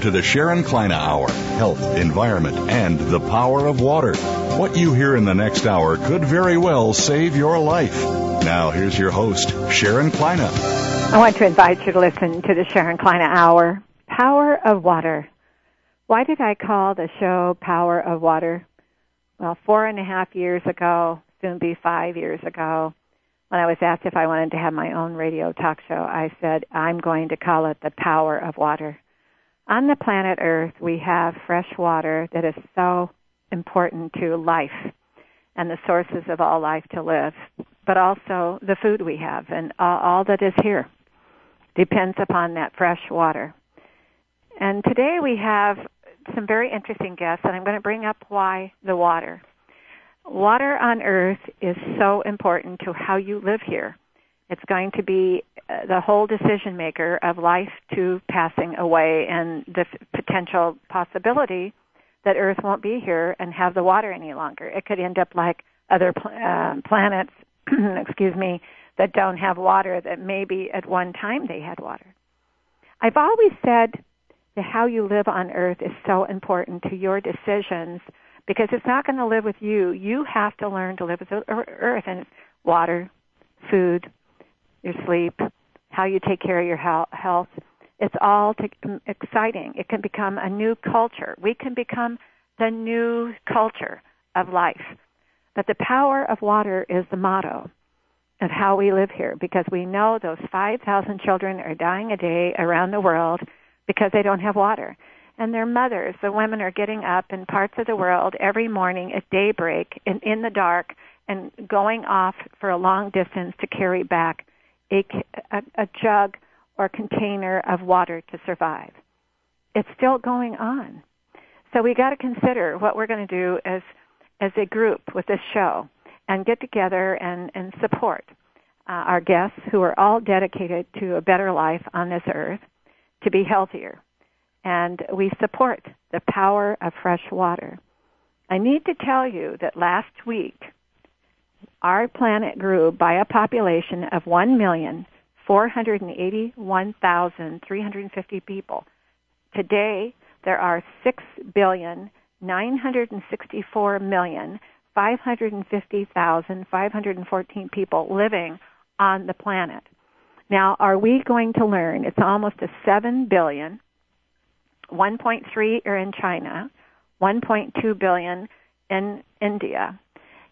To the Sharon Kleyne Hour Health, Environment, and the Power of Water. What you hear in the next hour could very well save your life. Now, here's your host, Sharon Kleyne. I want to invite you to listen to the Sharon Kleyne Hour Power of Water. Why did I call the show Power of Water? Well, four and a half years ago, soon be five years ago, when I was asked if I wanted to have my own radio talk show, I said, I'm going to call it the Power of Water on the planet Earth, we have fresh water that is so important to life and the sources of all life to live, but also the food we have and all that is here depends upon that fresh water. And today we have some very interesting guests, and I'm going to bring up why the water. Water on Earth is so important to how you live here. It's going to be uh, the whole decision maker of life to passing away and the f- potential possibility that Earth won't be here and have the water any longer. It could end up like other pl- uh, planets, excuse me, that don't have water that maybe at one time they had water. I've always said that how you live on Earth is so important to your decisions because it's not going to live with you. You have to learn to live with the Earth and water, food, your sleep, how you take care of your health. It's all to, um, exciting. It can become a new culture. We can become the new culture of life. But the power of water is the motto of how we live here because we know those 5,000 children are dying a day around the world because they don't have water. And their mothers, the women are getting up in parts of the world every morning at daybreak and in the dark and going off for a long distance to carry back a, a, a jug or container of water to survive. It's still going on. So we got to consider what we're going to do as as a group with this show and get together and and support uh, our guests who are all dedicated to a better life on this earth to be healthier. And we support the power of fresh water. I need to tell you that last week our planet grew by a population of 1,481,350 people. Today, there are 6,964,550,514 people living on the planet. Now, are we going to learn? It's almost a 7 billion. 1.3 are in China, 1.2 billion in India,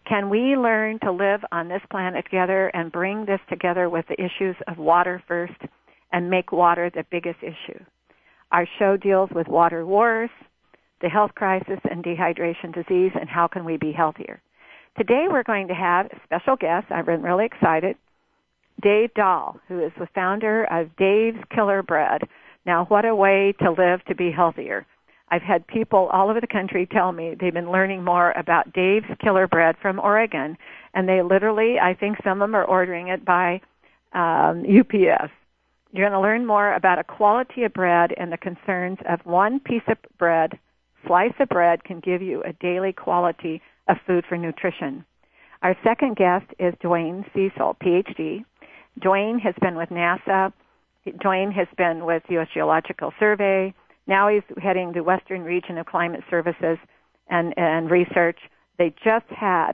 can we learn to live on this planet together and bring this together with the issues of water first and make water the biggest issue? Our show deals with water wars, the health crisis and dehydration disease, and how can we be healthier. Today we're going to have a special guest. I've been really excited. Dave Dahl, who is the founder of Dave's Killer Bread. Now, what a way to live to be healthier. I've had people all over the country tell me they've been learning more about Dave's Killer Bread from Oregon, and they literally, I think some of them are ordering it by um, UPS. You're going to learn more about a quality of bread and the concerns of one piece of bread, slice of bread can give you a daily quality of food for nutrition. Our second guest is Duane Cecil, PhD. Duane has been with NASA. Duane has been with U.S. Geological Survey. Now he's heading the Western Region of Climate Services and, and Research. They just had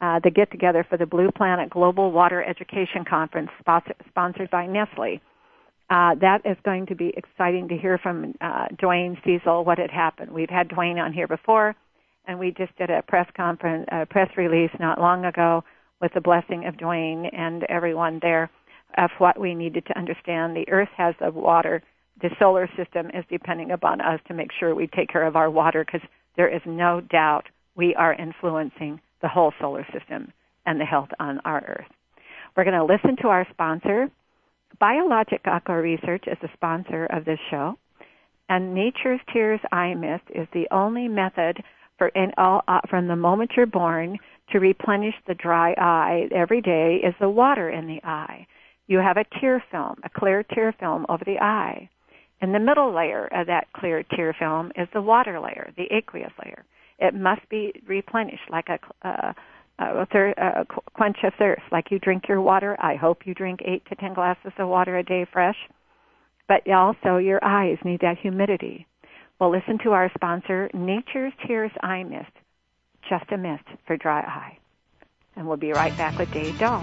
uh, the get together for the Blue Planet Global Water Education Conference sponsor, sponsored by Nestle. Uh, that is going to be exciting to hear from uh, Duane Cecil what had happened. We've had Dwayne on here before, and we just did a press conference, a press release not long ago with the blessing of Dwayne and everyone there of what we needed to understand. The Earth has the water the solar system is depending upon us to make sure we take care of our water because there is no doubt we are influencing the whole solar system and the health on our Earth. We're going to listen to our sponsor. Biologic Aqua Research is the sponsor of this show. And Nature's Tears Eye Mist is the only method for in all, uh, from the moment you're born to replenish the dry eye every day is the water in the eye. You have a tear film, a clear tear film over the eye. In the middle layer of that clear tear film is the water layer, the aqueous layer. It must be replenished like a, uh, a, thir- quench of thirst, like you drink your water. I hope you drink eight to ten glasses of water a day fresh. But also your eyes need that humidity. Well, listen to our sponsor, Nature's Tears Eye Mist. Just a mist for dry eye. And we'll be right back with Dave Dahl.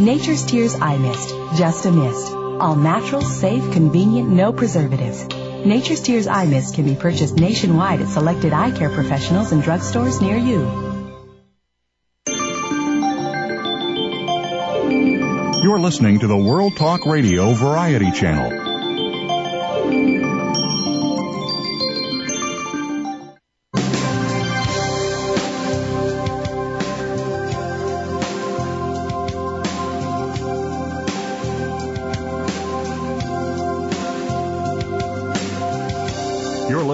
Nature's Tears Eye Mist, just a mist. All natural, safe, convenient, no preservatives. Nature's Tears Eye Mist can be purchased nationwide at selected eye care professionals and drugstores near you. You're listening to the World Talk Radio Variety Channel.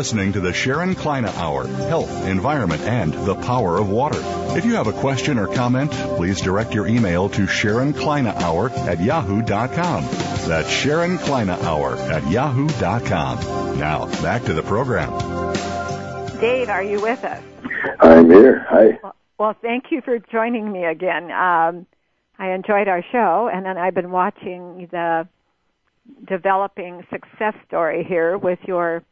Listening to the Sharon Kleyne Hour, Health, Environment, and the Power of Water. If you have a question or comment, please direct your email to Sharon Kleyne Hour at yahoo.com. That's Sharon Kleyne Hour at yahoo.com. Now, back to the program. Dave, are you with us? I'm here. Hi. Well, well thank you for joining me again. Um, I enjoyed our show, and then I've been watching the developing success story here with your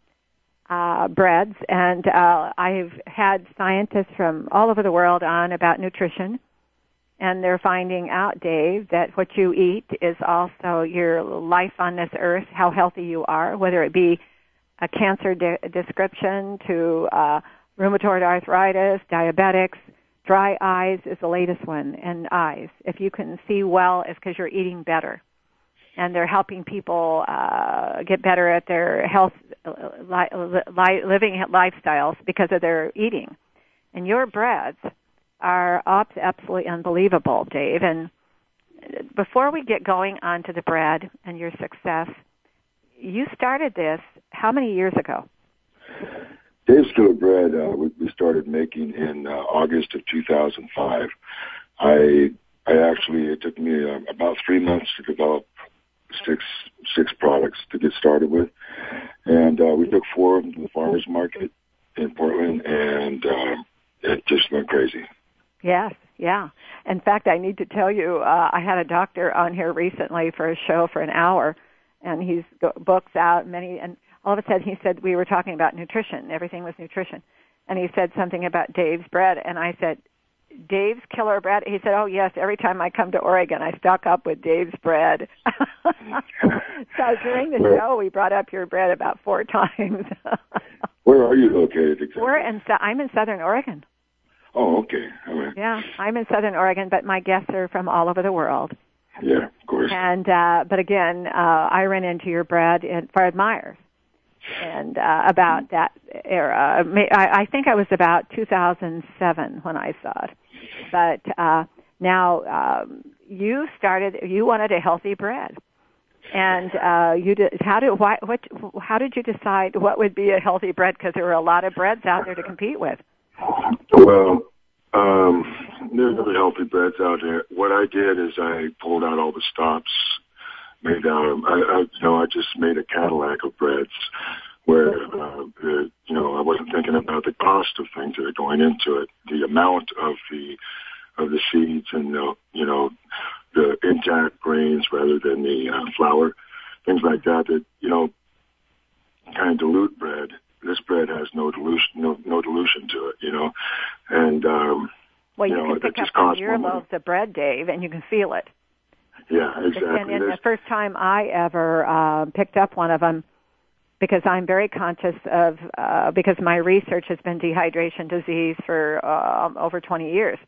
uh, breads, and uh, I've had scientists from all over the world on about nutrition, and they're finding out, Dave, that what you eat is also your life on this earth, how healthy you are, whether it be a cancer de- description to uh, rheumatoid arthritis, diabetics, dry eyes is the latest one, and eyes. If you can see well, it's because you're eating better and they're helping people uh, get better at their health, li- li- living lifestyles because of their eating. And your breads are absolutely unbelievable, Dave. And before we get going on to the bread and your success, you started this how many years ago? Dave's Killer Bread uh, we started making in uh, August of 2005. I I actually it took me uh, about three months to develop six six products to get started with, and uh, we took four of them to the farmers market in Portland, and uh, it just went crazy. Yes, yeah. In fact, I need to tell you, uh, I had a doctor on here recently for a show for an hour, and he's books out many, and all of a sudden he said we were talking about nutrition. Everything was nutrition, and he said something about Dave's bread, and I said, Dave's Killer Bread? He said, "Oh yes, every time I come to Oregon, I stock up with Dave's bread." so during the show, we brought up your bread about four times. Where are you located exactly? We're in. I'm in Southern Oregon. Oh, okay. Right. Yeah, I'm in Southern Oregon, but my guests are from all over the world. Yeah, of course. And uh but again, uh I ran into your bread at Fred Meyer's and uh, about that era. I, I think I was about 2007 when I saw it. But uh, now um, you started. You wanted a healthy bread, and uh, you did. How did why, what? How did you decide what would be a healthy bread? Because there were a lot of breads out there to compete with. Well, um, there's other healthy breads out there. What I did is I pulled out all the stops, made out. um, I, I you know I just made a Cadillac of breads where uh, the, you know I wasn't thinking about the cost of things that are going into it, the amount of the of the seeds and the you know the intact grains rather than the uh, flour, things like that that you know kind of dilute bread this bread has no dilution, no, no dilution to it, you know, and um, well, you, you know, can pick up on your loaves of bread, Dave, and you can feel it. Yeah, exactly. And, and the first time I ever uh, picked up one of them, because I'm very conscious of, uh, because my research has been dehydration disease for uh, over 20 years.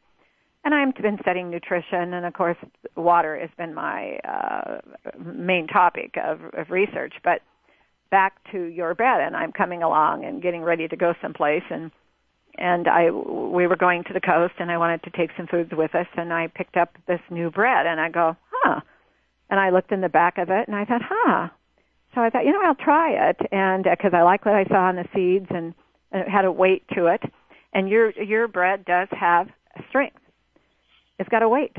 And I've been studying nutrition, and of course, water has been my uh, main topic of, of research. But back to your bread, and I'm coming along and getting ready to go someplace, and and I we were going to the coast, and I wanted to take some foods with us, and I picked up this new bread, and I go, huh, and I looked in the back of it, and I thought, huh. So I thought, you know, I'll try it, and because I like what I saw on the seeds, and, and it had a weight to it, and your your bread does have strength. It's got a weight.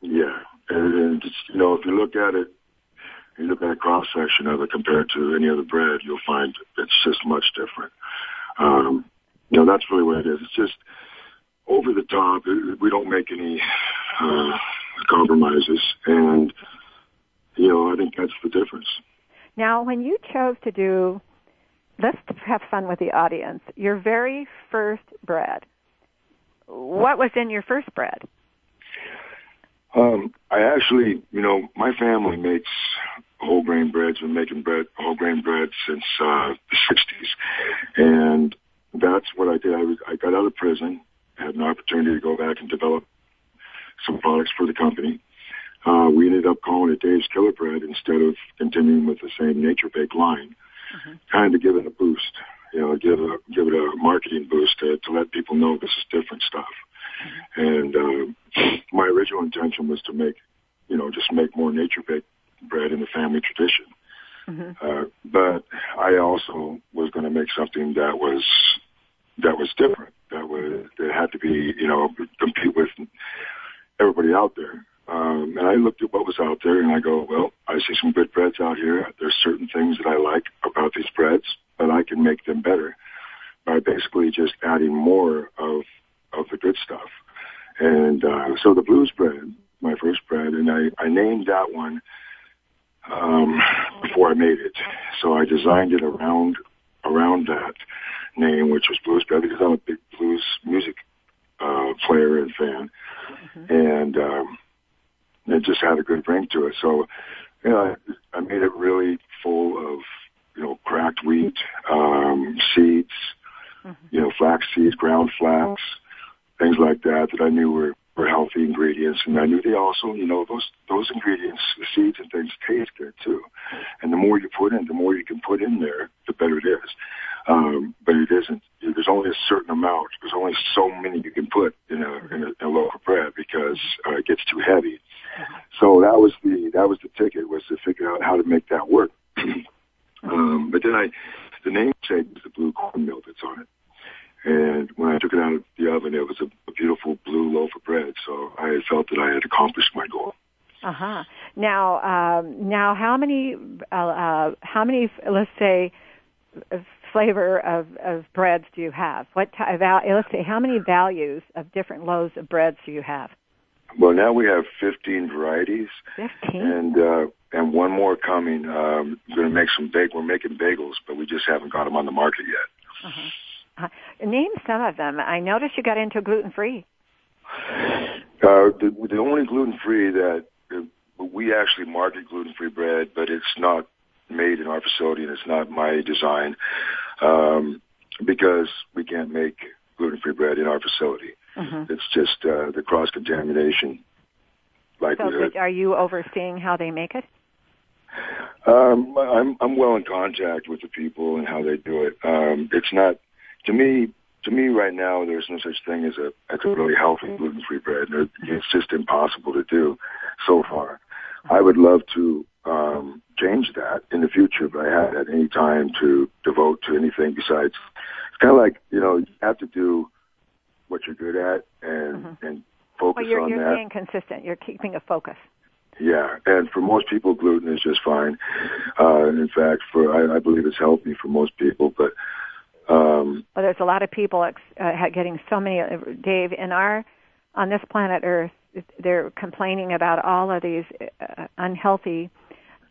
Yeah, and, and just, you know, if you look at it, you look at a cross section of it compared to any other bread, you'll find it's just much different. Um, you know, that's really what it is. It's just over the top. We don't make any uh, compromises, and you know, I think that's the difference. Now, when you chose to do, let's have fun with the audience. Your very first bread. What was in your first bread? Um, I actually, you know, my family makes whole grain breads. Been making bread, whole grain bread since uh, the '60s, and that's what I did. I, was, I got out of prison, had an opportunity to go back and develop some products for the company. Uh, we ended up calling it Dave's Killer Bread instead of continuing with the same Nature Bake line, Mm-hmm. kind of give it a boost, you know, give a give it a marketing boost to, to let people know this is different stuff. And uh, my original intention was to make, you know, just make more Nature Bake bread in the family tradition. Mm-hmm. Uh, but I also was going to make something that was that was different. That was that had to be, you know, compete with everybody out there. Um, and I looked at what was out there, and I go, well, I see some good breads out here. There's certain things that I like about these breads, but I can make them better by basically just adding more of of the good stuff. And uh, so the blues bread, my first bread, and I, I named that one um, before I made it. So I designed it around around that name, which was blues bread, because I'm a big blues music uh, player and fan, and um, it just had a good ring to it. So, you know, I, I made it really full of you know cracked wheat, um, seeds, you know, flax seeds, ground flax, things like that that I knew were were healthy ingredients, and I knew they also, you know, those those ingredients, the seeds and things, taste good too. And the more you put in, the more you can put in there, the better it is. Um, but it isn't. There's only a certain amount. There's only so many you can put in a in a, in a loaf of bread because uh, it gets too heavy. So that was the that was the ticket was to figure out how to make that work. um, but then I, the namesake was the blue cornmeal that's on it. And when I took it out of the oven, it was a, a beautiful blue loaf of bread. So I felt that I had accomplished my goal. Uh huh. Now, um, now, how many, uh, uh, how many, let's say, flavor of, of breads do you have? What ty- val- let's say, how many values of different loaves of breads do you have? Well, now we have 15 varieties, Fifteen. and uh, and one more coming. Um, we're going to make some bag. We're making bagels, but we just haven't got them on the market yet. Uh, name some of them. I noticed you got into gluten free. Uh, the, the only gluten free that uh, we actually market gluten free bread, but it's not made in our facility and it's not my design um, because we can't make gluten free bread in our facility. Mm-hmm. It's just uh, the cross contamination So, likelihood. are you overseeing how they make it? Um, I'm I'm well in contact with the people and how they do it. Um, it's not to me. To me, right now, there's no such thing as a as a really healthy gluten-free bread. It's just impossible to do so far. I would love to um, change that in the future, but I haven't had any time to devote to anything besides. It's kind of like you know you have to do what you're good at and and focus Well, you're, on you're that. staying consistent. You're keeping a focus. Yeah, and for most people, gluten is just fine. Uh, in fact, for I, I believe it's healthy for most people. But um, Well, there's a lot of people ex- uh, getting so many. Uh, Dave, in our on this planet Earth, they're complaining about all of these uh, unhealthy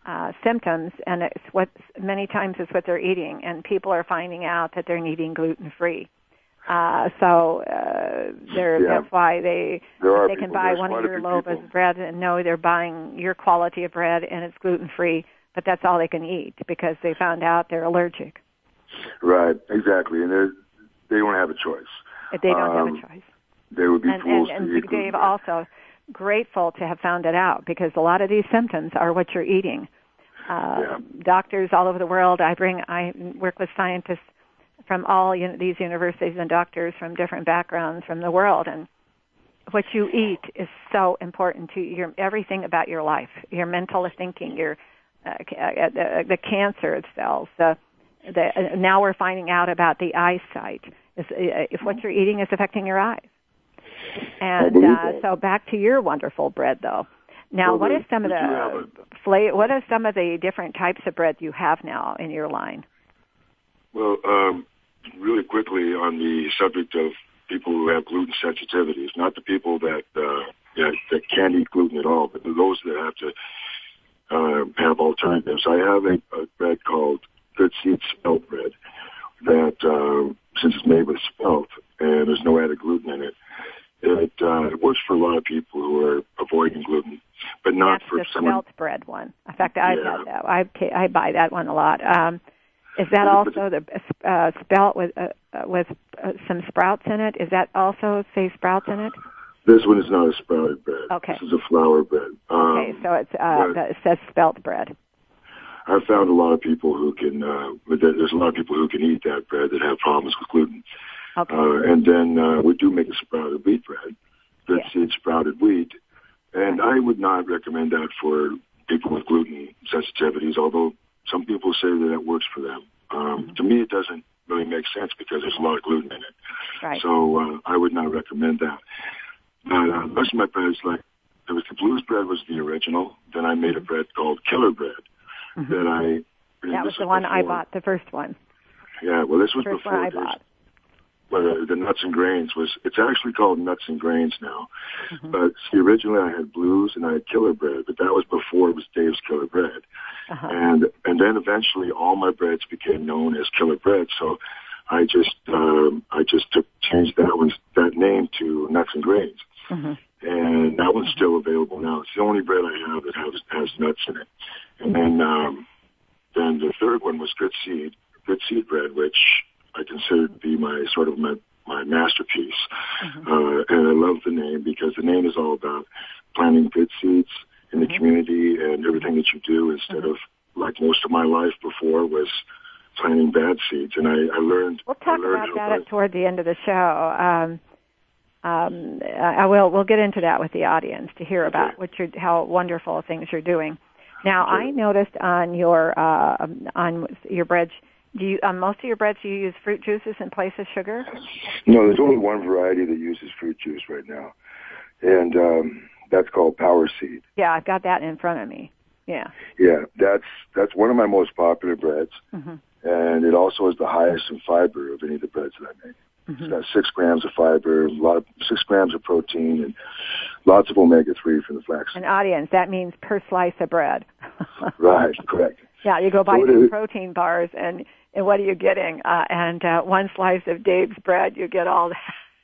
uh, symptoms, and it's what many times it's what they're eating, and people are finding out that they're eating gluten free. Uh, so uh, they're, Yeah. that's why they they can people- buy there's one of your loaves of bread and know they're buying your quality of bread and it's gluten free, but that's all they can eat because they found out they're allergic. Right, exactly, and they don't have a choice. If They don't have Um, a choice. They would be and, and, fools and to eat Dave also grateful to have found it out because a lot of these symptoms are what you're eating. Uh, Yeah. Doctors all over the world. I bring. I work with scientists from all uni- these universities and doctors from different backgrounds from the world, and what you eat is so important to your everything about your life, your mental thinking, your uh, ca- uh, the, the cancer cells. The, the, uh, now we're finding out about the eyesight. Is, uh, if what you're eating is affecting your eyes. And uh, so back to your wonderful bread, though. Now, Well, what is some of we do have the fla- What are some of the different types of bread you have now in your line? Well, um, really quickly on the subject of people who have gluten sensitivities, not the people that uh, that, that can't eat gluten at all, but those that have to uh, have alternatives. I have a, a bread called Good Seed Spelt Bread that, um, since it's made with spelt and there's no added gluten in it, it, uh, it works for a lot of people who are avoiding gluten, but not That's for the someone. spelt bread one. In fact, I Yeah. have that. I I buy that one a lot. Um, is that also the uh, spelt with uh, uh, with uh, some sprouts in it? Is that also say sprouts in it? This one is not a sprouted bread. Okay. This is a flour bread. Okay, Um, so it's uh, it says spelt bread. I've found a lot of people who can, uh, there's a lot of people who can eat that bread that have problems with gluten. Okay. Uh, and then uh, we do make a sprouted wheat bread, good Yeah. seed sprouted wheat. And I would not recommend that for people with gluten sensitivities, although some people say that it works for them. Um, Mm-hmm. To me, it doesn't really make sense because there's a lot of gluten in it. right. So uh, I would not recommend that. But uh, most of my breads, like there was the blues bread was the original. Then I made a bread called Killer Bread Mhm. that I. that was the one I bought. The first one. Yeah, well, this was First before one I bought. the nuts and grains was. It's actually called nuts and grains now. Mhm. But see, originally I had blues and I had Killer Bread, but that was before it was Dave's Killer Bread. Uh-huh. And and then eventually all my breads became known as Killer Bread. So I just um, I just took changed that one that name to Nuts and Grains. Mhm. and that one's still available now. It's the only bread I have that has has nuts in it. And then um, then the third one was Good Seed, Good Seed bread, which I consider to be my sort of my my masterpiece. Uh, and I love the name because the name is all about planting good seeds in the community and everything that you do instead of like most of my life before was planting bad seeds. And I, I learned. We'll talk I learned about that to- at, toward the end of the show. Um, um, I will. We'll get into that with the audience to hear about Okay. what you're, how wonderful things you're doing. Now, I noticed on your uh, um, on your breads, do you on most of your breads do you use fruit juices in place of sugar? No, there's only one variety that uses fruit juice right now, and um, that's called Power Seed. Yeah, I've got that in front of me. Yeah. Yeah, that's that's one of my most popular breads, hmm and it also has the highest in fiber of any of the breads that I make. Hmm It's got six grams of fiber, a lot of, six grams of protein, and lots of omega three from the flax. An audience that means per slice of bread. Right, correct. Yeah, you go buy So some is- protein bars, and and what are you getting? Uh, and uh, one slice of Dave's bread, you get all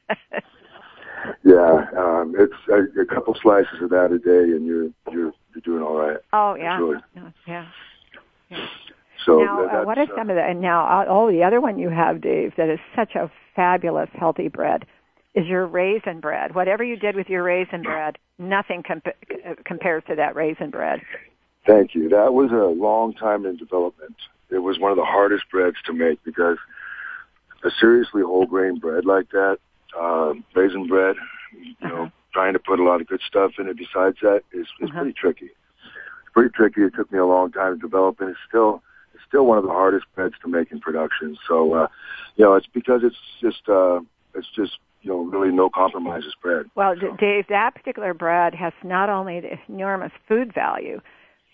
that. Yeah, um, it's a, a couple slices of that a day, and you're you're you're doing all right. oh yeah, Really. No, yeah. So now, uh, what are that's, uh, some of the? And now, uh, oh, the other one you have, Dave, that is such a fabulous healthy bread, is your raisin bread. Whatever you did with your raisin bread, nothing comp- uh, compares to that raisin bread. Thank you. That was a long time in development. It was one of the hardest breads to make because a seriously whole grain bread like that, um, raisin bread, you know, Uh-huh. trying to put a lot of good stuff in it besides that is, is Uh-huh. pretty tricky. It's pretty tricky. It took me a long time to develop, and it's still still one of the hardest breads to make in production. So, uh, you know, it's because it's just uh, it's just you know really no compromises bread. Well, D- Dave, that particular bread has not only enormous food value,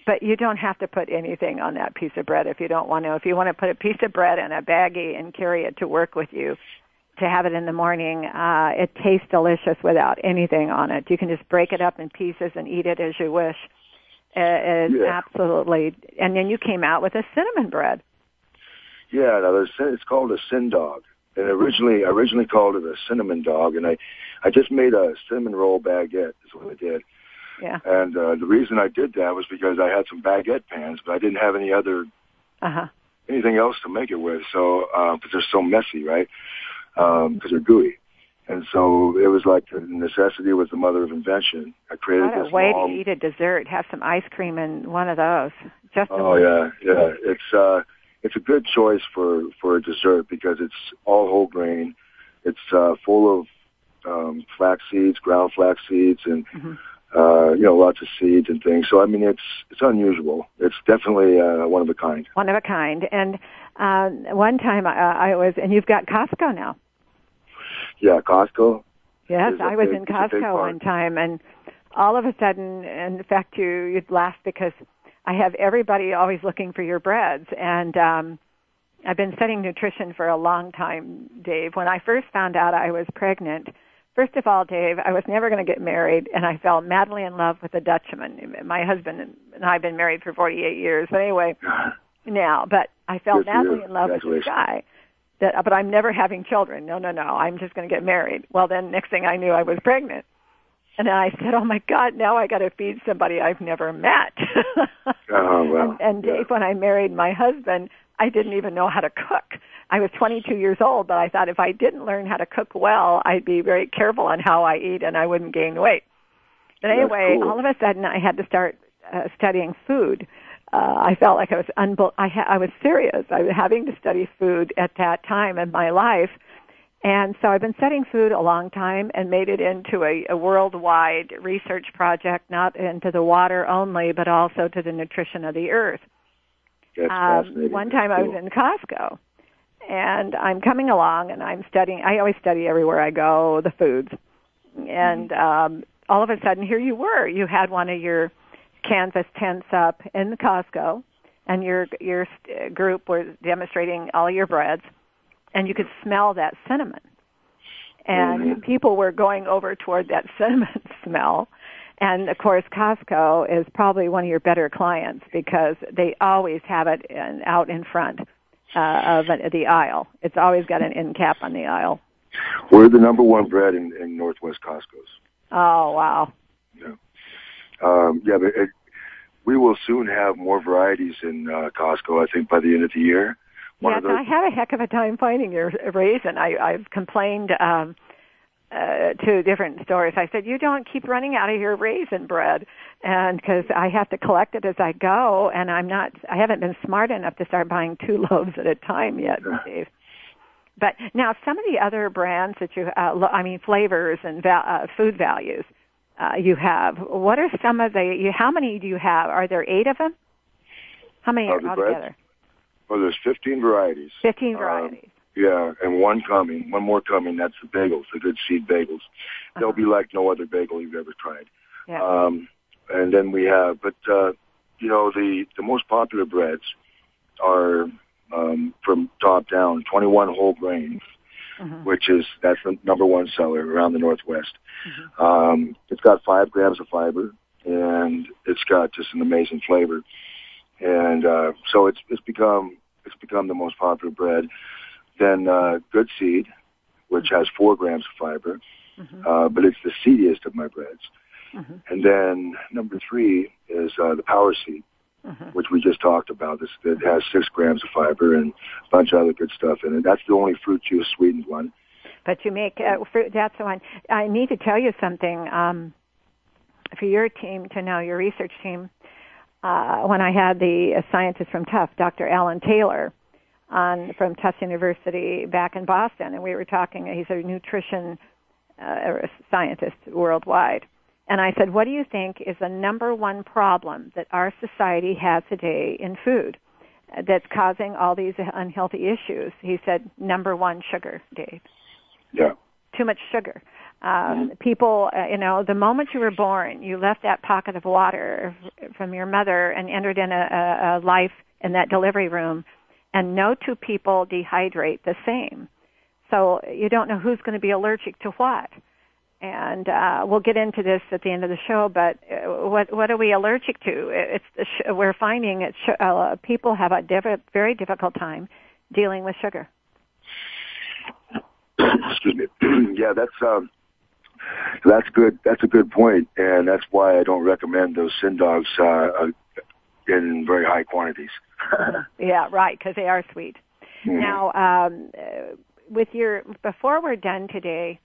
but you don't have to put anything on that piece of bread if you don't want to. If you want to put a piece of bread in a baggie and carry it to work with you to have it in the morning, uh, it tastes delicious without anything on it. You can just break it up in pieces and eat it as you wish. Uh, Yeah. absolutely. And then you came out with a cinnamon bread. Yeah, now there's, it's called a sin dog. And originally, I originally called it a cinnamon dog, and I, I just made a cinnamon roll baguette. Is what I did. Yeah. And uh, the reason I did that was because I had some baguette pans, but I didn't have any other Uh huh. anything else to make it with. So because they're so messy, right? Because they're gooey. And so it was like necessity was the mother of invention. I created What a this way long, to eat a dessert. Have some ice cream in one of those. Just Oh yeah, yeah. It's uh, it's a good choice for for a dessert because it's all whole grain. It's uh, full of um, flax seeds, ground flax seeds, and Mhm. uh, you know lots of seeds and things. So I mean, it's it's unusual. It's definitely uh, one of a kind. one of a kind. And uh, one time I, I was, and you've got Costco now. Yeah, Costco. Yes, I was big- in Costco one time, and all of a sudden, in fact, you you'd laugh because I have everybody always looking for your breads, and um, I've been studying nutrition for a long time, Dave. When I first found out I was pregnant, first of all, Dave, I was never going to get married, and I fell madly in love with a Dutchman. My husband and I have been married for 48 years. But anyway, now, but I fell Good madly in love with this guy. That, but I'm never having children. No, no, no. I'm just going to get married. Well, then next thing I knew, I was pregnant, and then I said, "Oh my God, now I got to feed somebody I've never met." Oh, well, and and yeah. Dave, when I married my husband, I didn't even know how to cook. I was 22 years old, but I thought if I didn't learn how to cook well, I'd be very careful on how I eat, and I wouldn't gain weight. But anyway, cool. all of a sudden, I had to start uh, studying food. Uh, I felt like I was unbel- I, ha- I was serious. I was having to study food at that time in my life. And so I've been studying food a long time and made it into a, a worldwide research project, not into the water only, but also to the nutrition of the earth. Um, one time I was in Costco and I'm coming along and I'm studying, I always study everywhere I go, the foods. And, um, all of a sudden here you were, you had one of your canvas tents up in the Costco and your, your group was demonstrating all your breads and you could smell that cinnamon. And Mhm. people were going over toward that cinnamon smell. And of course, Costco is probably one of your better clients because they always have it in, out in front uh, of the aisle. It's always got an end cap on the aisle. We're the number one bread in, in Northwest Costco's. Oh wow! Um, yeah, but it, we will soon have more varieties in uh, Costco. I think by the end of the year. One yes, I had a heck of a time finding your raisin. I, I've complained um, uh, to different stores. I said, "You don't keep running out of your raisin bread," and because I have to collect it as I go, and I'm not, I haven't been smart enough to start buying two loaves at a time yet, Dave. But now, some of the other brands that you, uh, lo- I mean, flavors and val- uh, food values uh, you have. What are some of the? You, how many do you have? Are there eight of them? How many are altogether? well, there's 15 varieties. Fifteen Um, varieties. Yeah, and one coming, one more coming. That's the bagels, the good seed bagels. They'll Uh-huh. be like no other bagel you've ever tried. Yeah. Um, and then we have, but uh, you know, the the most popular breads are um, from top down, 21 whole grains, Mhm. which is that's the number one seller around the Northwest. Mm-hmm. Um, it's got five grams of fiber, and it's got just an amazing flavor. And uh, so it's it's become it's become the most popular bread. Then uh, Good Seed, which has four grams of fiber, Mhm. uh, but it's the seediest of my breads. Mhm. And then number three is uh, the Power Seed, Mhm. which we just talked about. This it has six grams of fiber and a bunch of other good stuff in it. That's the only fruit juice sweetened one. But you make uh, fruit. That's the one. I need to tell you something. Um, for your team to know, your research team, uh, when I had the uh, scientist from Tufts, Dr. Allen Taylor, on from Tufts University back in Boston, and we were talking. He's a nutrition uh, scientist worldwide. And I said, what do you think is the number one problem that our society has today in food that's causing all these unhealthy issues? He said, number one, sugar, Dave Yeah. too much sugar. Um, people, uh, you know, the moment you were born, you left that pocket of water from your mother and entered in a, a, a life in that delivery room, and no two people dehydrate the same. So you don't know who's going to be allergic to what. And uh, we'll get into this at the end of the show. But uh, what what are we allergic to? It's we're finding it uh, people have a diff- very difficult time dealing with sugar. Excuse me. yeah, that's um, that's good. That's a good point, and that's why I don't recommend those sin dogs uh, uh in very high quantities. yeah, right, because they are sweet. Mm-hmm. Now, um, with your before we're done today,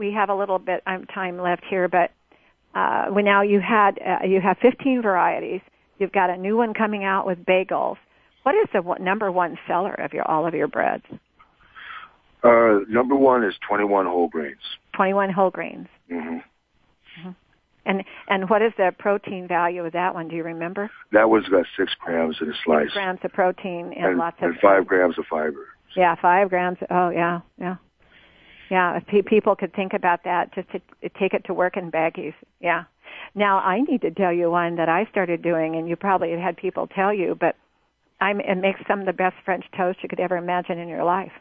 we have a little bit of time left here, but uh, we now you had uh, you have 15 varieties. You've got a new one coming out with bagels. What is the number one seller of your all of your breads? Uh, number one is 21 whole grains. 21 whole grains. Mm-hmm. mm-hmm. And and what is the protein value of that one? Do you remember? That was about six grams in a slice. Six grams of protein and, and lots of and five grams of fiber. Yeah, five grams. Oh, yeah, yeah, yeah. If pe- people could think about that, just to take it to work in baggies. Yeah. Now I need to tell you one that I started doing, and you probably have had people tell you, but I'm, it makes some of the best French toast you could ever imagine in your life.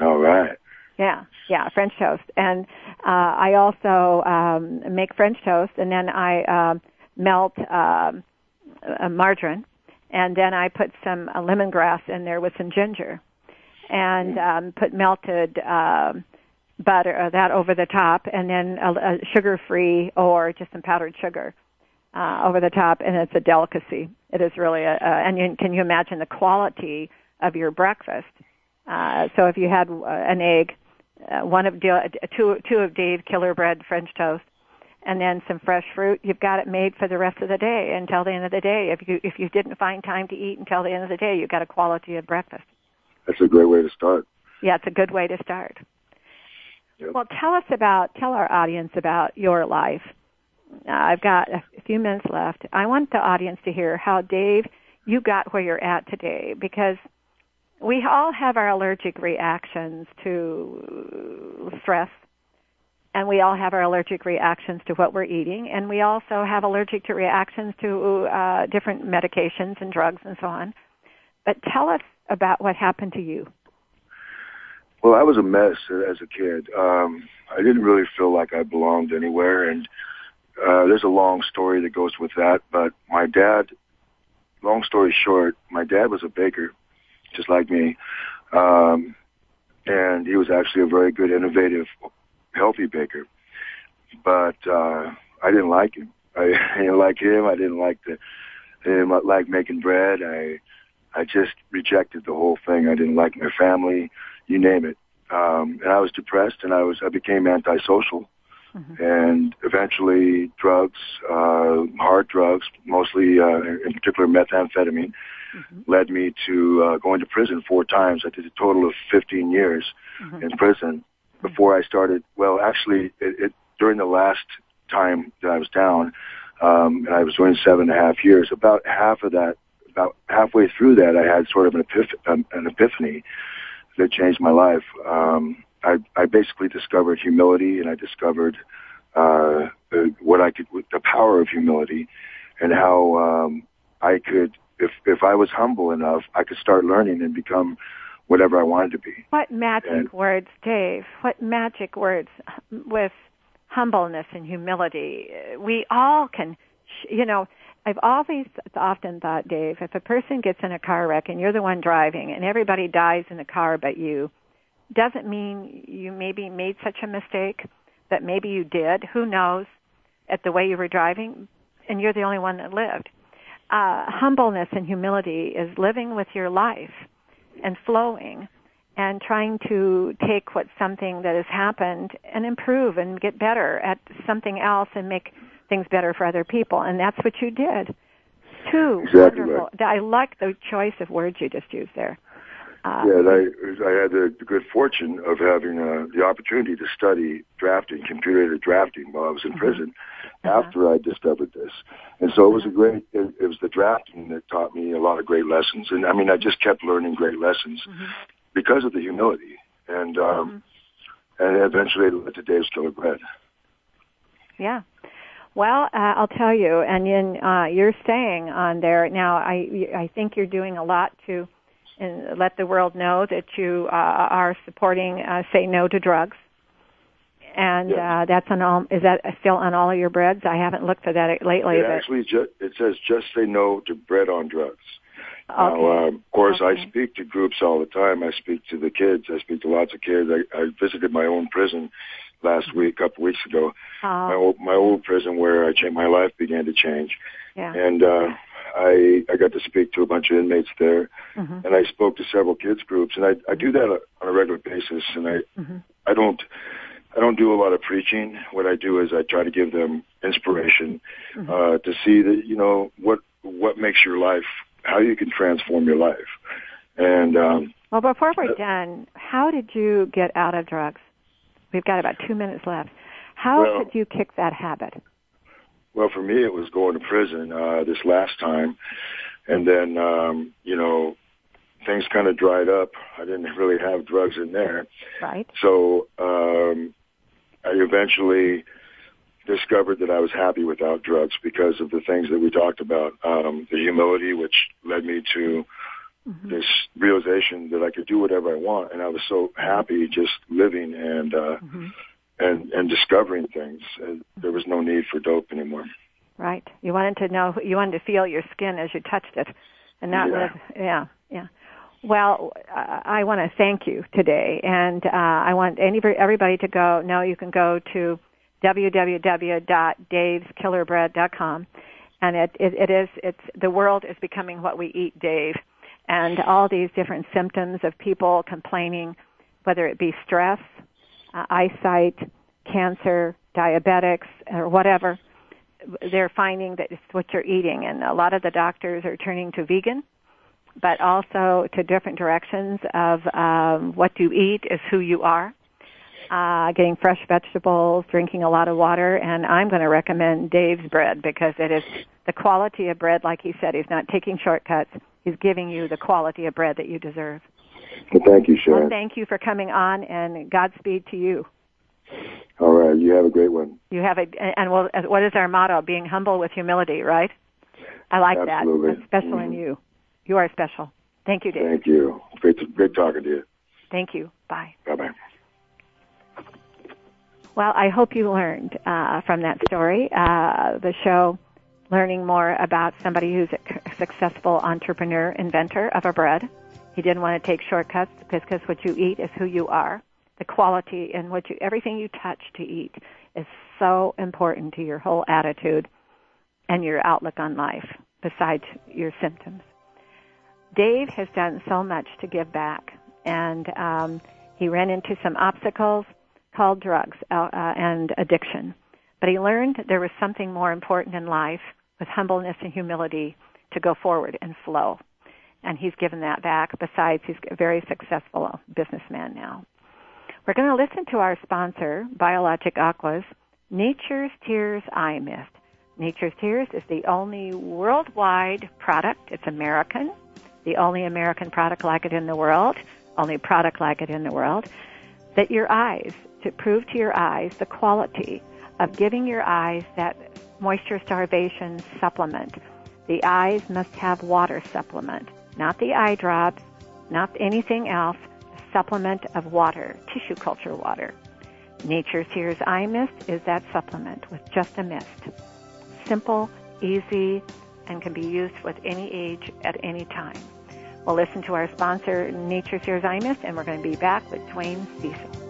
All right. Yeah, yeah, French toast, and uh, I also um, make French toast, and then I uh, melt uh, margarine, and then I put some uh, lemongrass in there with some ginger, and um, put melted uh, butter uh, that over the top, and then a, a sugar-free or just some powdered sugar uh, over the top, and it's a delicacy. It is really a, a and you, can you imagine the quality of your breakfast? Uh, so if you had uh, an egg, uh, one of two two of Dave Killer Bread French toast, and then some fresh fruit, you've got it made for the rest of the day until the end of the day. If you if you didn't find time to eat until the end of the day, you've got a quality of breakfast. That's a great way to start. Yeah, it's a good way to start. Well, tell us about tell our audience about your life. Uh, I've got a few minutes left. I want the audience to hear how Dave you got where you're at today because we all have our allergic reactions to stress and we all have our allergic reactions to what we're eating and we also have allergic to reactions to uh, different medications and drugs and so on but tell us about what happened to you well i was a mess as a kid um i didn't really feel like i belonged anywhere and uh there's a long story that goes with that but my dad long story short my dad was a baker just like me. Um, and he was actually a very good, innovative, healthy baker. But uh, I didn't like him. I, didn't like him. I didn't like the I didn't like making bread. I I just rejected the whole thing. I didn't like my family, you name it. Um, and I was depressed, and I was I became antisocial, mm-hmm. and eventually drugs, uh, hard drugs, mostly uh, in particular methamphetamine, mm-hmm. led me to uh, going to prison four times. I did a total of 15 years mm-hmm. in prison before I started. Well, actually, it, it, during the last time that I was down, um, and I was doing seven and a half years. About half of that, about halfway through that, I had sort of an, epiph- an, an epiphany that changed my life. Um, I, I basically discovered humility, and I discovered uh, what I could, the power of humility, and how um, I could if if I was humble enough, I could start learning and become whatever I wanted to be. What magic and, words, Dave? What magic words with humbleness and humility? We all can, you know. I've always often thought, Dave, if a person gets in a car wreck and you're the one driving and everybody dies in the car but you, doesn't mean you maybe made such a mistake, but maybe you did. Who knows? At the way you were driving, and you're the only one that lived uh, humbleness and humility is living with your life and flowing and trying to take what something that has happened and improve and get better at something else and make things better for other people. And that's what you did. Two exactly wonderful. Right. I like the choice of words you just used there. Uh, yeah, I, I had the, the good fortune of having uh, the opportunity to study drafting, computer aided drafting, while I was in mm-hmm. prison uh-huh. after I discovered this. And so it was a great, it, it was the drafting that taught me a lot of great lessons. And I mean, I just kept learning great lessons mm-hmm. because of the humility. And, um, mm-hmm. and eventually it led to Dave's Killer Bread. Yeah. Well, uh, I'll tell you, and in, uh, you're staying on there now. I I think you're doing a lot to and let the world know that you uh, are supporting uh, Say No to Drugs. And Yes. uh, that's on all. Is that still on all of your breads? I haven't looked for that lately. It but actually ju- it says just say no to bread on drugs. Now, um, of course, Okay. I speak to groups all the time. I speak to the kids. I speak to lots of kids. I, I visited my own prison last week, a couple weeks ago. My old, my old prison where I changed, my life began to change, yeah. and uh, I I got to speak to a bunch of inmates there, Mhm. and I spoke to several kids groups, and I I do that on a regular basis, and I Mhm. I don't I don't do a lot of preaching. What I do is I try to give them inspiration Mhm. uh, to see that you know what what makes your life, how you can transform your life, and um, Well, before we're done, how did you get out of drugs? We've got about two minutes left. How Well- did you kick that habit? well for me it was going to prison uh, this last time, and then um, you know things kind of dried up. I didn't really have drugs in there, Right. so um, I eventually discovered that I was happy without drugs because of the things that we talked about. Um, the humility, which led me to Mhm. this realization that I could do whatever I want, and I was so happy just living and uh, Mhm. and and discovering things. And there was no need for dope anymore. Right. You wanted to know. You wanted to feel your skin as you touched it, and not Yeah. live. Yeah. Yeah. Well, uh, I want to thank you today, and uh, I want any everybody to go. No, you can go to www.daveskillerbread.com, and it, it it is it's the world is becoming what we eat, Dave, and all these different symptoms of people complaining, whether it be stress, uh, eyesight, cancer, diabetics, or whatever they're finding that it's what you're eating, and a lot of the doctors are turning to vegan, but also to different directions of um, what you eat is who you are. Uh, getting fresh vegetables, drinking a lot of water, and I'm going to recommend Dave's bread because it is the quality of bread. Like he said, he's not taking shortcuts. He's giving you the quality of bread that you deserve. Well, thank you, Sharon. thank you for coming on, and Godspeed to you. All right, you have a great one. You have a, and well, what is our motto? Being humble with humility, right? I like Absolutely. that. That's special in Mhm. you. You are special. Thank you, Dave. Thank you. Great, great talking to you. Thank you. Bye. Bye bye. Well, I hope you learned uh, from that story. Uh, the show, learning more about somebody who's a successful entrepreneur, inventor of a bread. He didn't want to take shortcuts because what you eat is who you are. The quality and what you, everything you touch to eat is so important to your whole attitude and your outlook on life, besides your symptoms. Dave has done so much to give back, and um, he ran into some obstacles called drugs uh, uh, and addiction. But he learned there was something more important in life with humbleness and humility to go forward and flow. And he's given that back. Besides, he's a very successful businessman now. We're going to listen to our sponsor, Biologic Aquas, Nature's Tears Eye Mist. Nature's Tears is the only worldwide product. It's American, the only American product like it in the world, only product like it in the world, that your eyes, to prove to your eyes the quality of giving your eyes that moisture starvation supplement. The eyes must have water supplement, not the eye drops, not anything else, supplement of water, tissue culture water. Nature's Tears Eye Mist is that supplement with just a mist. Simple, easy, and can be used with any age at any time. We'll listen to our sponsor, Nature's Tears Eye Mist, and we're going to be back with Dwayne Cecil.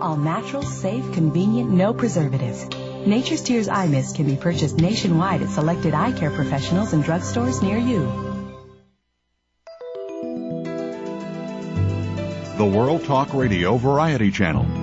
All natural, safe, convenient, no preservatives. Nature's Tears Eye Mist can be purchased nationwide at selected eye care professionals and drugstores near you. The World Talk Radio Variety Channel.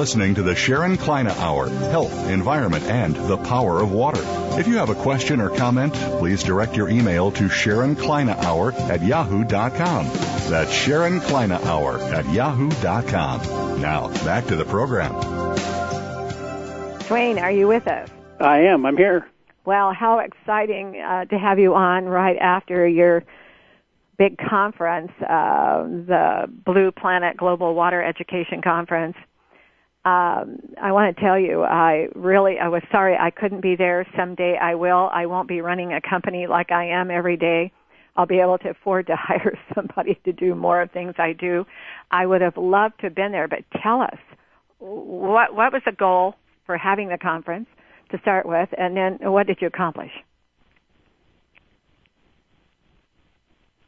Listening to the Sharon Kleyne Hour Health, Environment, and the Power of Water. If you have a question or comment, please direct your email to Sharon Kleyne Hour at yahoo.com. That's Sharon Kleyne Hour at yahoo.com. Now, back to the program. Dwayne, are you with us? I am. I'm here. Well, how exciting uh, to have you on right after your big conference, uh, the Blue Planet Global Water Education Conference. Um, I want to tell you, I really, I was sorry I couldn't be there. Someday I will. I won't be running a company like I am every day. I'll be able to afford to hire somebody to do more of things I do. I would have loved to have been there, but tell us, what, what was the goal for having the conference to start with, and then what did you accomplish?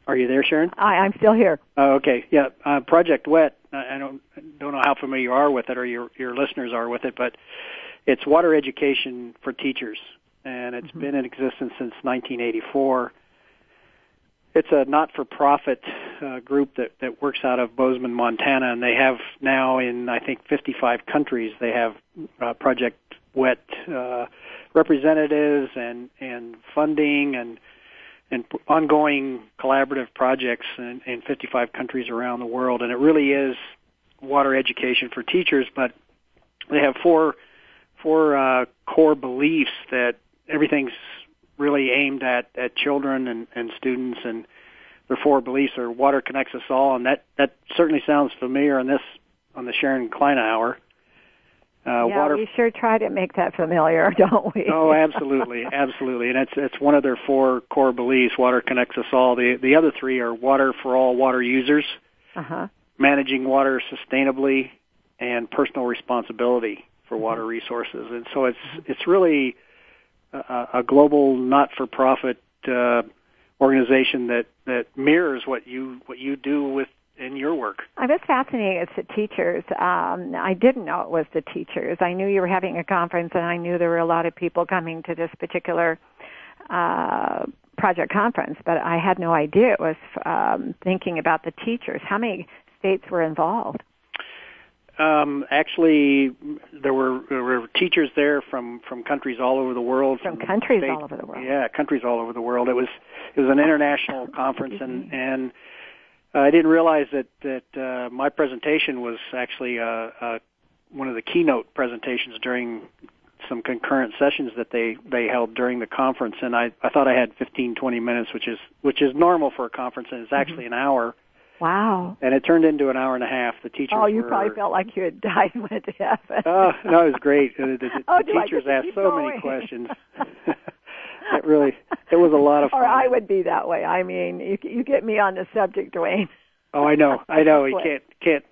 Are you there, Sharon? I, I'm still here. Oh, okay. Yeah. Uh, Project Wet. I don't don't know how familiar you are with it, or your your listeners are with it, but it's water education for teachers, and it's mm-hmm. been in existence since 1984. It's a not-for-profit uh, group that that works out of Bozeman, Montana, and they have now in I think 55 countries they have uh, Project Wet uh, representatives and and funding and and ongoing collaborative projects in, in 55 countries around the world. And it really is water education for teachers, but they have four four uh, core beliefs that everything's really aimed at at children and, and students. And their four beliefs are water connects us all. And that that certainly sounds familiar on this on the Sharon Kleyne hour uh, yeah, water... we sure try to make that familiar, don't we? oh, absolutely, absolutely, and it's it's one of their four core beliefs. Water connects us all. The the other three are water for all water users, uh-huh. managing water sustainably, and personal responsibility for mm-hmm. water resources. And so it's it's really a, a global not-for-profit uh, organization that that mirrors what you what you do with in your work? I was fascinated with the teachers. Um, I didn't know it was the teachers. I knew you were having a conference, and I knew there were a lot of people coming to this particular uh, project conference, but I had no idea it was um, thinking about the teachers. How many states were involved? Um, actually, there were, there were teachers there from from countries all over the world. From, from countries all over the world. Yeah, countries all over the world. It was it was an international conference, and and I didn't realize that that uh, my presentation was actually uh, uh, one of the keynote presentations during some concurrent sessions that they they held during the conference, and I I thought I had 15 20 minutes, which is which is normal for a conference, and it's mm-hmm. actually an hour. Wow. And it turned into an hour and a half. The teachers. Oh, you were, probably felt like you had died and went to heaven. Oh no, it was great. The, the, oh, the teachers asked so going? many questions. It really it was a lot of fun. Or I would be that way. I mean, you you get me on the subject, Dwayne. Oh, I know, I know. He can't can't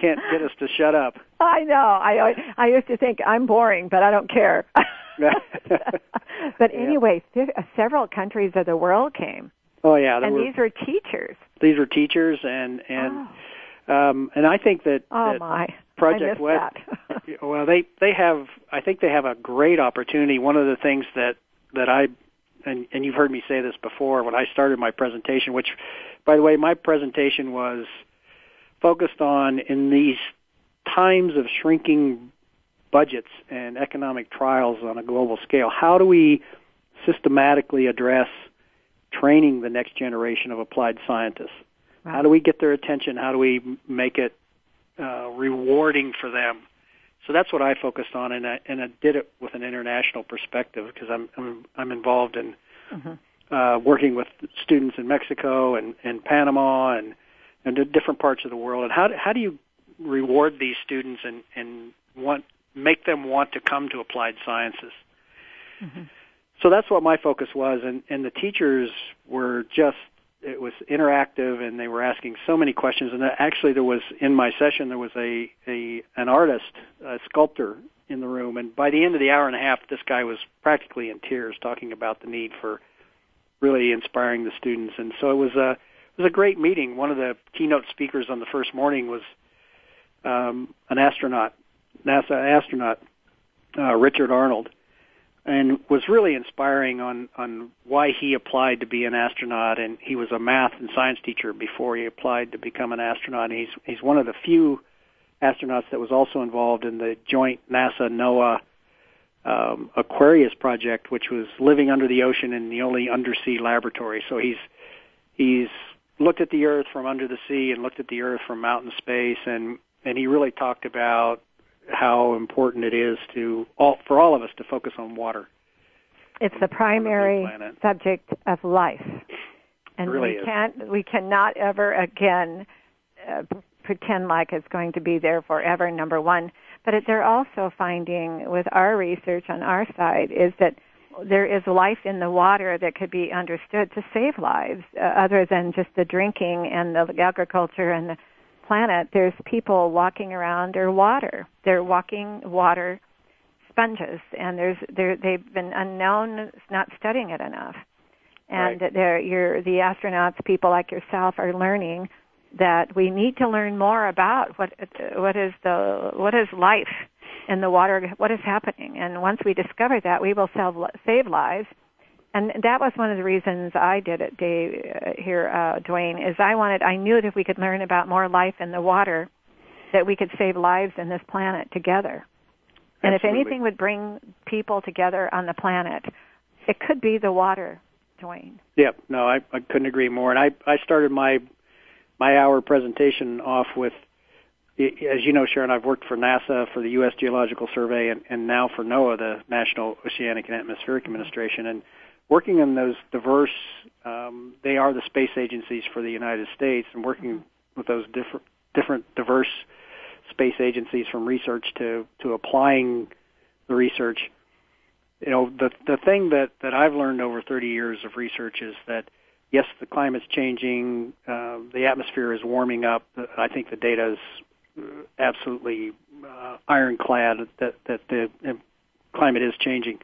can't get us to shut up. I know. I I used to think I'm boring, but I don't care. but anyway, yeah. Several countries of the world came. Oh yeah, and were, these were teachers. These were teachers, and and oh. um, and I think that, oh that my Project Wet. well, they they have. I think they have a great opportunity. One of the things that that I and and you've heard me say this before when I started my presentation, which, by the way, my presentation was focused on in these times of shrinking budgets and economic trials on a global scale. How do we systematically address training the next generation of applied scientists? How do we get their attention? How do we make it uh, rewarding for them? So that's what I focused on, and I and I did it with an international perspective because I'm I'm I'm involved in mm-hmm. uh, working with students in Mexico and and Panama and and different parts of the world. And how how do you reward these students and and want make them want to come to applied sciences? Mm-hmm. So that's what my focus was, and and the teachers were just it was interactive and they were asking so many questions. And actually there was in my session there was a, a an artist a sculptor in the room. And by the end of the hour and a half this guy was practically in tears talking about the need for really inspiring the students. And so it was a it was a great meeting. One of the keynote speakers on the first morning was um, an astronaut NASA astronaut uh, Richard Arnold and was really inspiring on on why he applied to be an astronaut and he was a math and science teacher before he applied to become an astronaut he's he's one of the few astronauts that was also involved in the joint NASA NOAA um, Aquarius project, which was living under the ocean in the only undersea laboratory. So he's he's looked at the Earth from under the sea and looked at the Earth from out in space, and and he really talked about how important it is to all for all of us to focus on water. It's the primary subject of life, and really we is. can't we cannot ever again uh, pretend like it's going to be there forever. Number one, but it, they're also finding with our research on our side is that there is life in the water that could be understood to save lives, uh, other than just the drinking and the agriculture and the planet. There's people walking around or water. They're walking water sponges, and there's there they've been unknown, not studying it enough. And Right. they're, you're, the astronauts, people like yourself, are learning that we need to learn more about what what is the what is life in the water, what is happening, and once we discover that, we will save, save lives. And that was one of the reasons I did it, Dave, uh, here, uh, Dwayne, is I wanted, I knew that if we could learn about more life in the water, that we could save lives in this planet together. And if anything would bring people together on the planet, it could be the water, Dwayne. Yep. No, I, I couldn't agree more. And I, I started my my hour presentation off with, as you know, Sharon, I've worked for NASA, for the U.S. Geological Survey, and, and now for NOAA, the National Oceanic and Atmospheric Administration. And working in those diverse, um, they are the space agencies for the United States, and working with those different different diverse space agencies from research to to applying the research. You know the the thing that that I've learned over 30 years of research is that yes the climate's changing uh, the atmosphere is warming up. I think the data is uh, absolutely uh, ironclad that that the climate is changing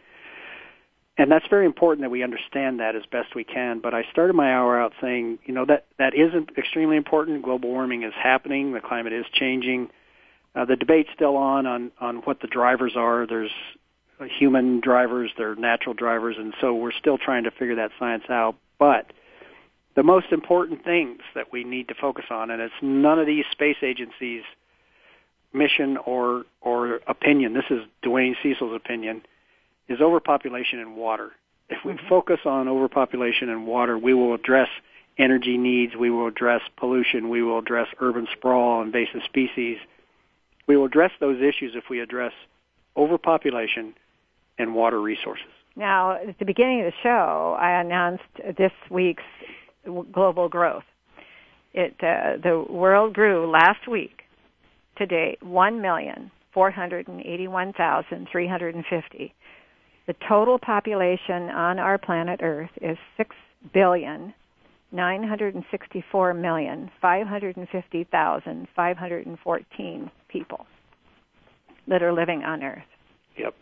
and that's very important that we understand that as best we can. But I started my hour out saying you know that that isn't extremely important. Global warming is happening. The climate is changing. Uh, the debate's still on on on what the drivers are. There's human drivers, there are natural drivers, and so we're still trying to figure that science out. But the most important things that we need to focus on, and it's none of these space agencies' mission or or opinion. This is Dwayne Cecil's opinion, is overpopulation and water. If we mm-hmm. focus on overpopulation and water, we will address energy needs, we will address pollution, we will address urban sprawl, invasive species. We will address those issues if we address overpopulation and water resources. Now, at the beginning of the show, I announced this week's global growth. It, uh, the world grew last week to date 1,481,350. The total population on our planet Earth is six billion nine hundred and sixty-four million five hundred and fifty thousand five hundred and fourteen people that are living on Earth. Yep,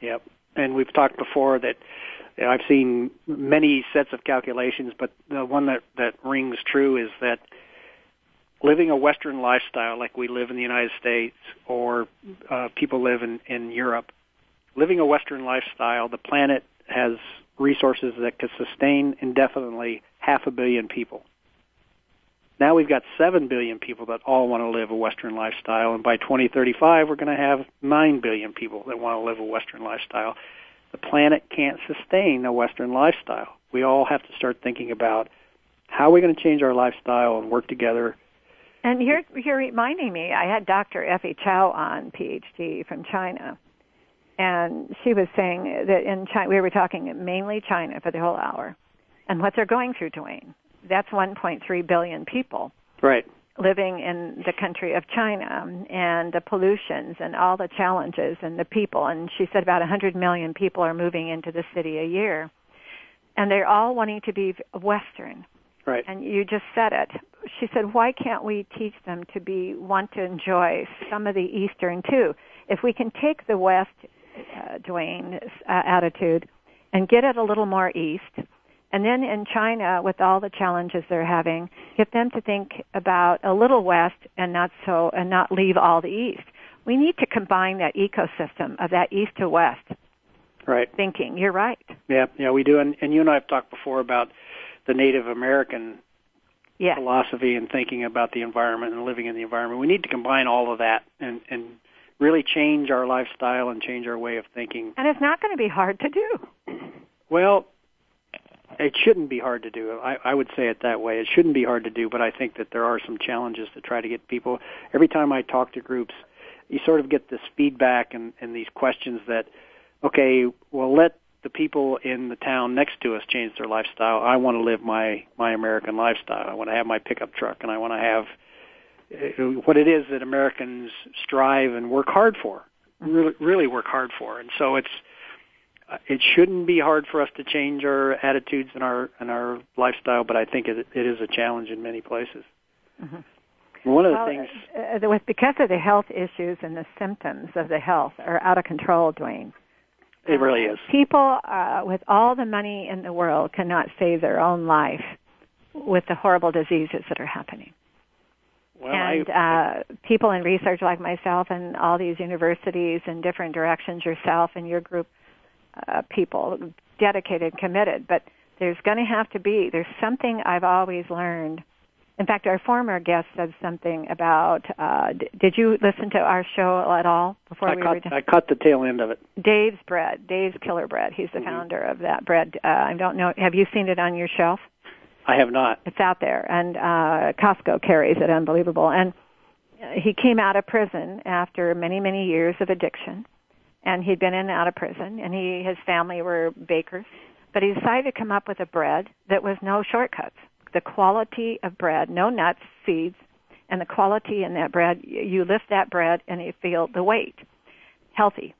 yep. And we've talked before that I've seen many sets of calculations, but the one that that rings true is that living a Western lifestyle like we live in the United States or uh, people live in in Europe, living a Western lifestyle, the planet has resources that could sustain indefinitely half a billion people. Now we've got 7 billion people that all want to live a Western lifestyle, and by 2035 we're going to have 9 billion people that want to live a Western lifestyle. The planet can't sustain a Western lifestyle. We all have to start thinking about how are we going to change our lifestyle and work together. And you're, you're reminding me, I had Dr. Effie Chow on, PhD from China, and she was saying that in China, we were talking mainly China for the whole hour, and what they're going through, Dwayne. That's 1.3 billion people Right. living in the country of China and the pollutions and all the challenges and the people. And she said about 100 million people are moving into the city a year. And they're all wanting to be Western. Right. And you just said it. She said, why can't we teach them to be, want to enjoy some of the Eastern too? If we can take the West, uh, Dwayne, uh, attitude and get it a little more East, and then in China, with all the challenges they're having, get them to think about a little west and not so, and not leave all the east. We need to combine that ecosystem of that east to west Right. thinking. You're right. Yeah, yeah, we do. And, and you and I have talked before about the Native American yes. philosophy and thinking about the environment and living in the environment. We need to combine all of that and and really change our lifestyle and change our way of thinking. And it's not going to be hard to do. Well, it shouldn't be hard to do. I, I would say it that way. It shouldn't be hard to do, but I think that there are some challenges to try to get people. Every time I talk to groups, you sort of get this feedback and, and these questions that, okay, well, let the people in the town next to us change their lifestyle. I want to live my my American lifestyle. I want to have my pickup truck, and I want to have what it is that Americans strive and work hard for. Really, really work hard for. And so it's uh, it shouldn't be hard for us to change our attitudes and our and our lifestyle, but I think it, it is a challenge in many places. Mm-hmm. One of the well, things uh, uh, with because of the health issues and the symptoms of the health are out of control, Dwayne. it really is. People uh, with all the money in the world cannot save their own life with the horrible diseases that are happening. Well, and I, uh, people in research like myself and all these universities in different directions, yourself and your group, uh, people dedicated, committed. But there's going to have to be. There's something I've always learned. In fact, our former guest said something about. Uh, d- did you listen to our show at all before I we caught were done? I caught the tail end of it. Dave's Bread, Dave's Killer Bread. He's the Mhm. founder of that bread. Uh, I don't know. Have you seen it on your shelf? I have not. It's out there, and uh, Costco carries it. Unbelievable. And he came out of prison after many, many years of addiction, and he'd been in and out of prison. And he, his family were bakers, but he decided to come up with a bread that was no shortcuts. The quality of bread, no nuts, seeds, and the quality in that bread. You lift that bread, and you feel the weight. Healthy,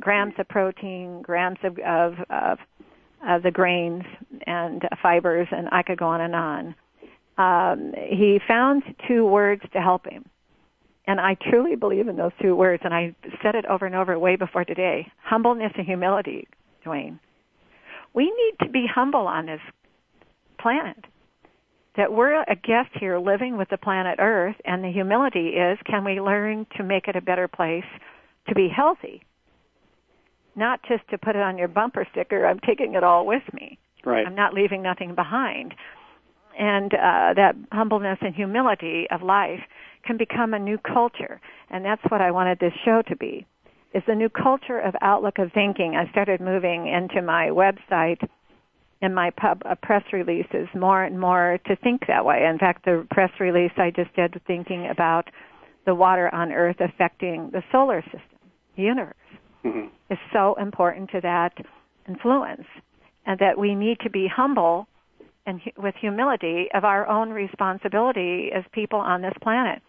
grams of protein, grams of of, of uh, the grains and fibers, and I could go on and on. Um, he found two words to help him. And I truly believe in those two words, and I said it over and over way before today. Humbleness and humility, Dwayne. We need to be humble on this planet. That we're a guest here living with the planet Earth, and the humility is can we learn to make it a better place to be healthy? Not just to put it on your bumper sticker, I'm taking it all with me. Right. I'm not leaving nothing behind. And uh, that humbleness and humility of life can become a new culture. And that's what I wanted this show to be. Is the new culture of outlook of thinking. I started moving into my website and my pub uh, press releases more and more to think that way. In fact, the press release I just did thinking about the water on Earth affecting the solar system, the universe hmm is so important to that influence, and that we need to be humble and with humility of our own responsibility as people on this planet.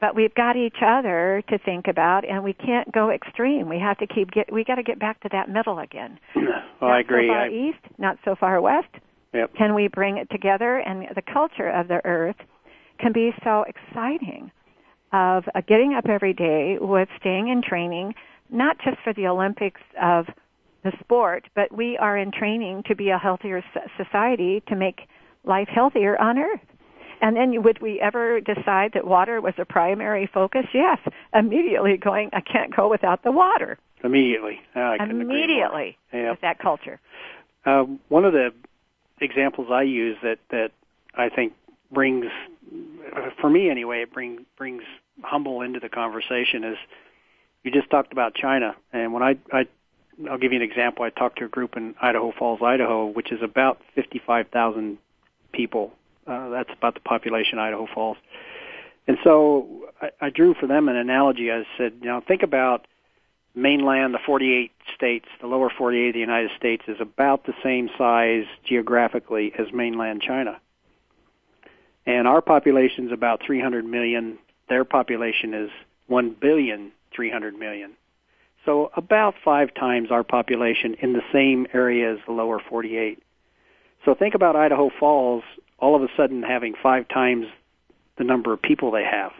But we've got each other to think about, and we can't go extreme. We have to keep get. We got to get back to that middle again. Well, not I agree. So far I, east, not so far west. Yep. Can we bring it together? And the culture of the earth can be so exciting of uh, getting up every day with staying in training, not just for the Olympics of the sport, but we are in training to be a healthier society to make life healthier on earth. And then would we ever decide that water was a primary focus? Yes. Immediately going, I can't go without the water. immediately. I couldn't agree. Immediately with that culture. Uh, one of the examples I use that that I think brings, uh, for me anyway, it bring brings humble into the conversation is you just talked about China, and when I I I'll give you an example. I talked to a group in Idaho Falls, Idaho, which is about fifty-five thousand people. Uh, that's about the population of Idaho Falls. And so I, I drew for them an analogy. I said, you know, think about mainland, the 48 states, the lower 48 of the United States is about the same size geographically as mainland China. And our population is about 300 million. Their population is 1 billion 300 million. So about five times our population in the same area as the lower 48. So think about Idaho Falls all of a sudden having five times the number of people they have.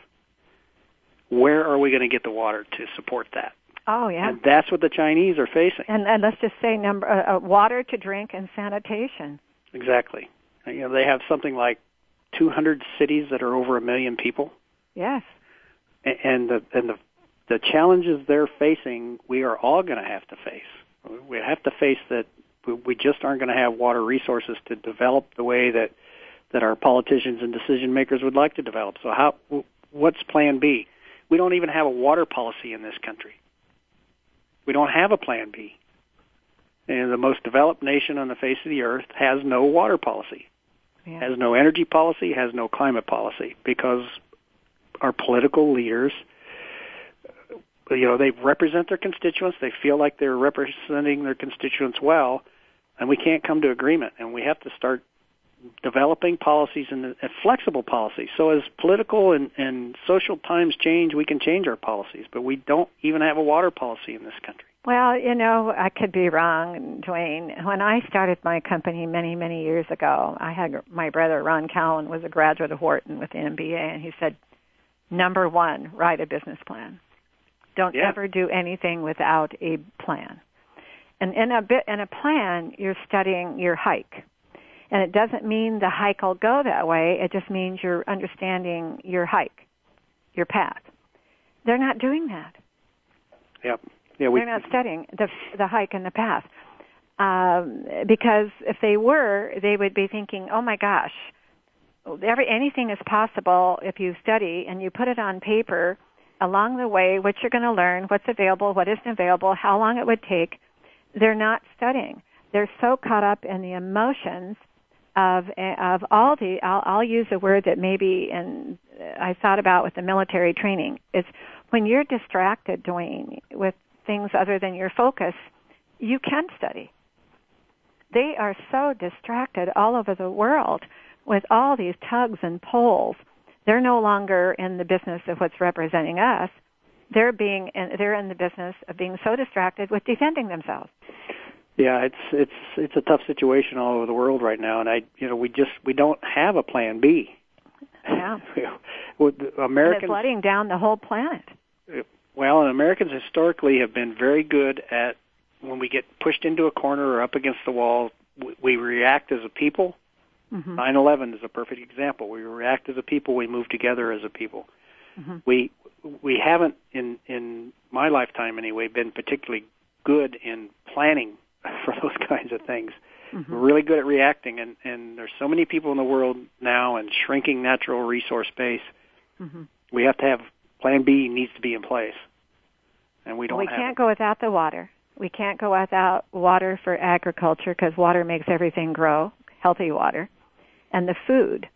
Where are we going to get the water to support that? Oh yeah. And that's what the Chinese are facing. And, and let's just say number uh, uh, water to drink and sanitation. Exactly. You know, they have something like 200 cities that are over a million people, Yes. And the and the the challenges they're facing, we are all going to have to face. We have to face that we- just aren't going to have water resources to develop the way that that our politicians and decision makers would like to develop. So how what's plan B? We don't even have a water policy in this country. We don't have a plan B. And the most developed nation on the face of the earth has no water policy. Yeah. Has no energy policy, has no climate policy because our political leaders you know they represent their constituents they feel like they're representing their constituents well and we can't come to agreement and we have to start developing policies and, and flexible policies. So as political and, and social times change, we can change our policies, but we don't even have a water policy in this country. Well, you know, I could be wrong, Dwayne. When I started my company many, many years ago, I had my brother Ron Cowan was a graduate of Wharton with an MBA, and he said, "Number one, write a business plan. Don't yeah. ever do anything without a plan." And in a bit in a plan, you're studying your hike and it doesn't mean the hike will go that way. It just means you're understanding your hike, your path. They're not doing that. Yep. Yeah, we, They're not studying the the hike and the path. Um, because if they were, they would be thinking, "Oh my gosh, every anything is possible if you study and you put it on paper along the way what you're going to learn, what's available, what isn't available, how long it would take." They're not studying. They're so caught up in the emotions of of all the I'll, I'll use a word that maybe and I thought about with the military training is when you're distracted, Dwayne, with things other than your focus, you can study. They are so distracted all over the world with all these tugs and pulls. They're no longer in the business of what's representing us. They're being they're in the business of being so distracted with defending themselves. Yeah, it's it's it's a tough situation all over the world right now, and I you know we just we don't have a plan B. Yeah, Americans it's flooding down the whole planet. Well, and Americans historically have been very good at when we get pushed into a corner or up against the wall, we, we react as a people. Mm-hmm. 9/11 is a perfect example. We react as a people. We move together as a people. Mm-hmm. We we haven't in in my lifetime anyway been particularly good in planning for those kinds of things. Mm-hmm. We're really good at reacting, and and there's so many people in the world now, and shrinking natural resource base. Mm-hmm. We have to have Plan B needs to be in place, and we don't. We can't it. go without the water. We can't go without water for agriculture because water makes everything grow, healthy water, and the food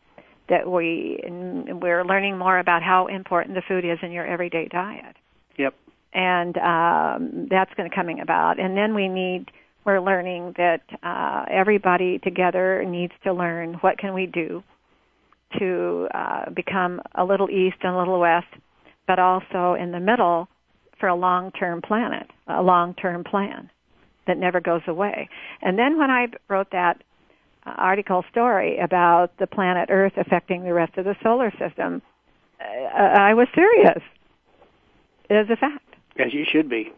that we we're learning more about how important the food is in your everyday diet. Yep. And um, that's going to coming about, and then we need we're learning that uh, everybody together needs to learn what can we do to uh, become a little east and a little west, but also in the middle for a long-term planet, a long-term plan that never goes away. And then when I wrote that article story about the planet Earth affecting the rest of the solar system, I was serious. It is a fact. As you should be.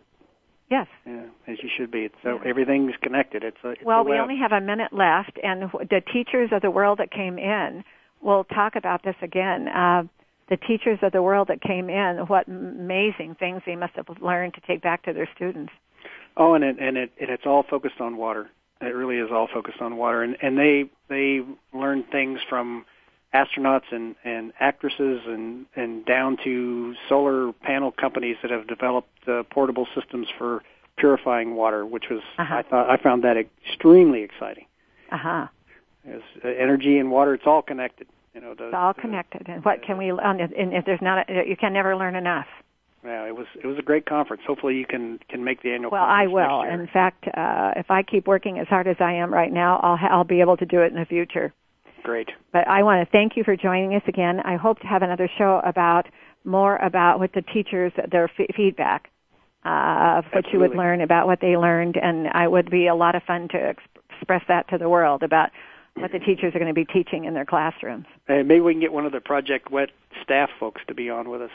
Yes. Yeah, as you should be. So yeah. everything's connected. It's a. It's well, we only have a minute left, and the teachers of the world that came in will talk about this again. Uh, the teachers of the world that came in, what amazing things they must have learned to take back to their students. Oh, and it, and it and it's all focused on water. It really is all focused on water, and and they they learned things from astronauts and, and actresses and, and down to solar panel companies that have developed uh, portable systems for purifying water, which was uh-huh. I thought I found that extremely exciting. Uh huh. As uh, energy and water, it's all connected. You know, the, it's all connected. And what can we? And if there's not, a, you can never learn enough. Yeah, it was it was a great conference. Hopefully, you can can make the annual. Well, I will. In fact, uh, if I keep working as hard as I am right now, I'll I'll be able to do it in the future. Great. But I want to thank you for joining us again. I hope to have another show about more about what the teachers, their f- feedback uh, of what Absolutely. you would learn about what they learned, and it would be a lot of fun to exp- express that to the world about what the teachers are going to be teaching in their classrooms. Hey, maybe we can get one of the Project Wet staff folks to be on with us.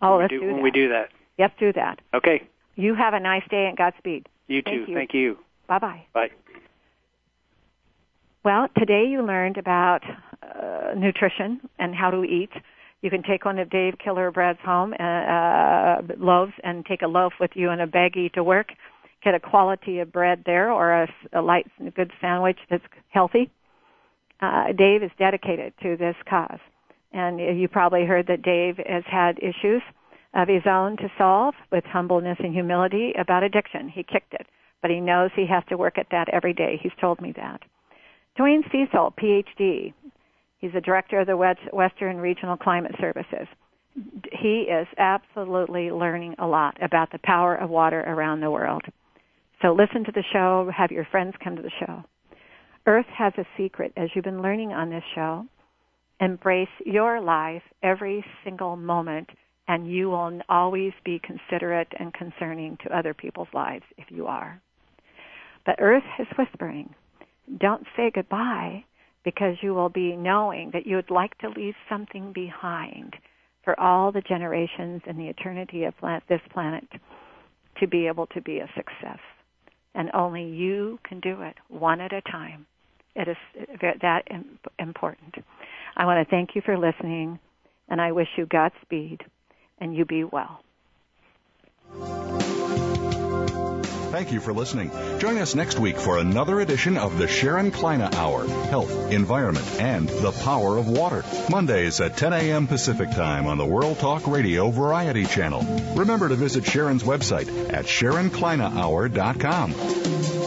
Oh, let's do, do when that. we do that. Let's do that. Okay. You have a nice day and Godspeed. You too. Thank you. Thank you. Bye-bye. Bye. Well, today you learned about uh, nutrition and how to eat. You can take one of Dave Killer Bread's home uh, uh, loaves and take a loaf with you in a baggie to work. Get a quality of bread there or a, a light, good sandwich that's healthy. uh, Dave is dedicated to this cause. And you probably heard that Dave has had issues of his own to solve with humbleness and humility about addiction. He kicked it, but he knows he has to work at that every day. He's told me that. Dwayne Cecil, PhD. He's the director of the Western Regional Climate Services. He is absolutely learning a lot about the power of water around the world. So listen to the show, have your friends come to the show. Earth has a secret, as you've been learning on this show. Embrace your life every single moment and you will always be considerate and concerning to other people's lives if you are. But Earth is whispering, don't say goodbye because you will be knowing that you would like to leave something behind for all the generations and the eternity of this planet to be able to be a success. And only you can do it one at a time. It is that important. I want to thank you for listening and I wish you Godspeed and you be well. Thank you for listening. Join us next week for another edition of the Sharon Kleyne Hour Health, Environment, and the Power of Water. Mondays at 10 a.m. Pacific Time on the World Talk Radio Variety Channel. Remember to visit Sharon's website at SharonKleynehour.com.